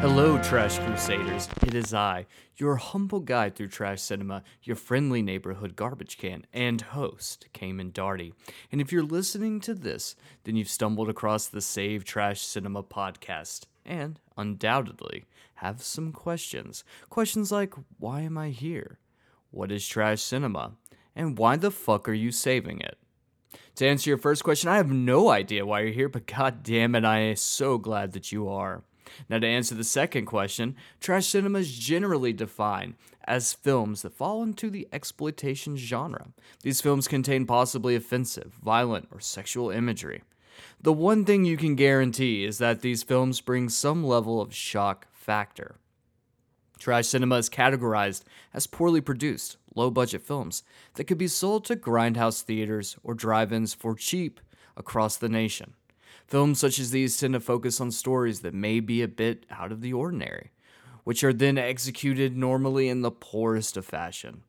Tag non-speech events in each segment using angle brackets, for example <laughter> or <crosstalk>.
Hello, Trash Crusaders. It is I, your humble guide through trash cinema, your friendly neighborhood garbage can, and host, Cayman Darty. And if you're listening to this, then you've stumbled across the Save Trash Cinema podcast, and undoubtedly have some questions. Questions like Why am I here? What is trash cinema? And why the fuck are you saving it? To answer your first question, I have no idea why you're here, but <laughs> god damn it, I am so glad that you are. Now, to answer the second question, trash cinema is generally defined as films that fall into the exploitation genre. These films contain possibly offensive, violent, or sexual imagery. The one thing you can guarantee is that these films bring some level of shock factor. Trash cinema is categorized as poorly produced, low budget films that could be sold to grindhouse theaters or drive ins for cheap across the nation. Films such as these tend to focus on stories that may be a bit out of the ordinary, which are then executed normally in the poorest of fashion.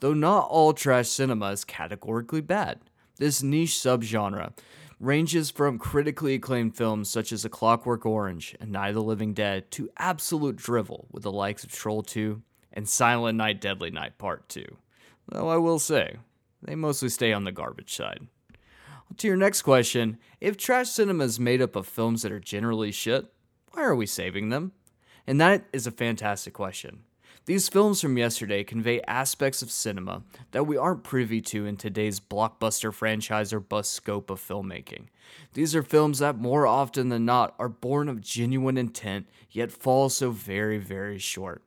Though not all trash cinema is categorically bad, this niche subgenre ranges from critically acclaimed films such as A Clockwork Orange and Night of the Living Dead to absolute drivel with the likes of Troll 2 and Silent Night Deadly Night Part 2. Though I will say, they mostly stay on the garbage side. To your next question, if trash cinema is made up of films that are generally shit, why are we saving them? And that is a fantastic question. These films from yesterday convey aspects of cinema that we aren't privy to in today's blockbuster franchise or bust scope of filmmaking. These are films that more often than not are born of genuine intent, yet fall so very, very short.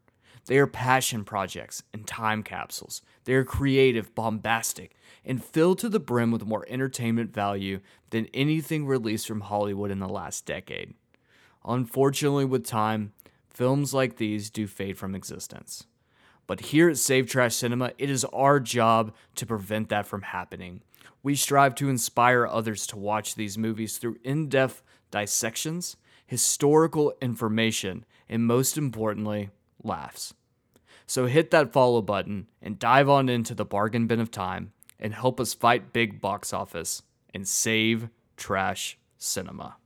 They are passion projects and time capsules. They are creative, bombastic, and filled to the brim with more entertainment value than anything released from Hollywood in the last decade. Unfortunately, with time, films like these do fade from existence. But here at Save Trash Cinema, it is our job to prevent that from happening. We strive to inspire others to watch these movies through in depth dissections, historical information, and most importantly, laughs. So hit that follow button and dive on into the bargain bin of time and help us fight big box office and save trash cinema.